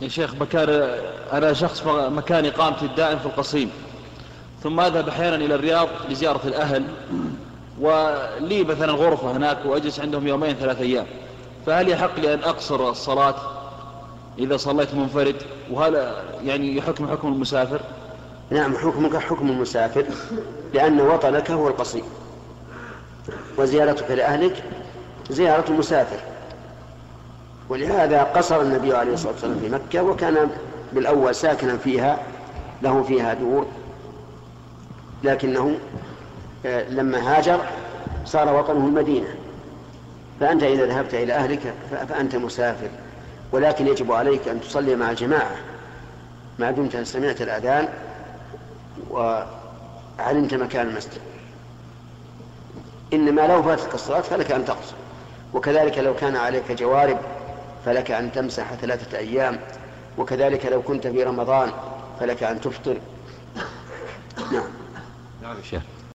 يا شيخ بكار أنا شخص مكان إقامتي الدائم في القصيم. ثم أذهب أحيانا إلى الرياض لزيارة الأهل. ولي مثلا غرفة هناك وأجلس عندهم يومين ثلاث أيام. فهل يحق لي أن أقصر الصلاة إذا صليت منفرد؟ وهل يعني يحكم حكم المسافر؟ نعم حكمك حكم المسافر لأن وطنك هو القصيم. وزيارتك لأهلك زيارة المسافر. ولهذا قصر النبي عليه الصلاة والسلام في مكة وكان بالأول ساكنا فيها له فيها دور. لكنه آه، لما هاجر صار وطنه المدينة. فأنت إذا ذهبت إلى أهلك فأنت مسافر. ولكن يجب عليك أن تصلي مع الجماعة. ما دمت أن سمعت الأذان وعلمت مكان المسجد. إنما لو فاتتك الصلاة فلك أن تقصر. وكذلك لو كان عليك جوارب فلك أن تمسح ثلاثة أيام وكذلك لو كنت في رمضان فلك أن تفطر. نعم. نعم شيخ.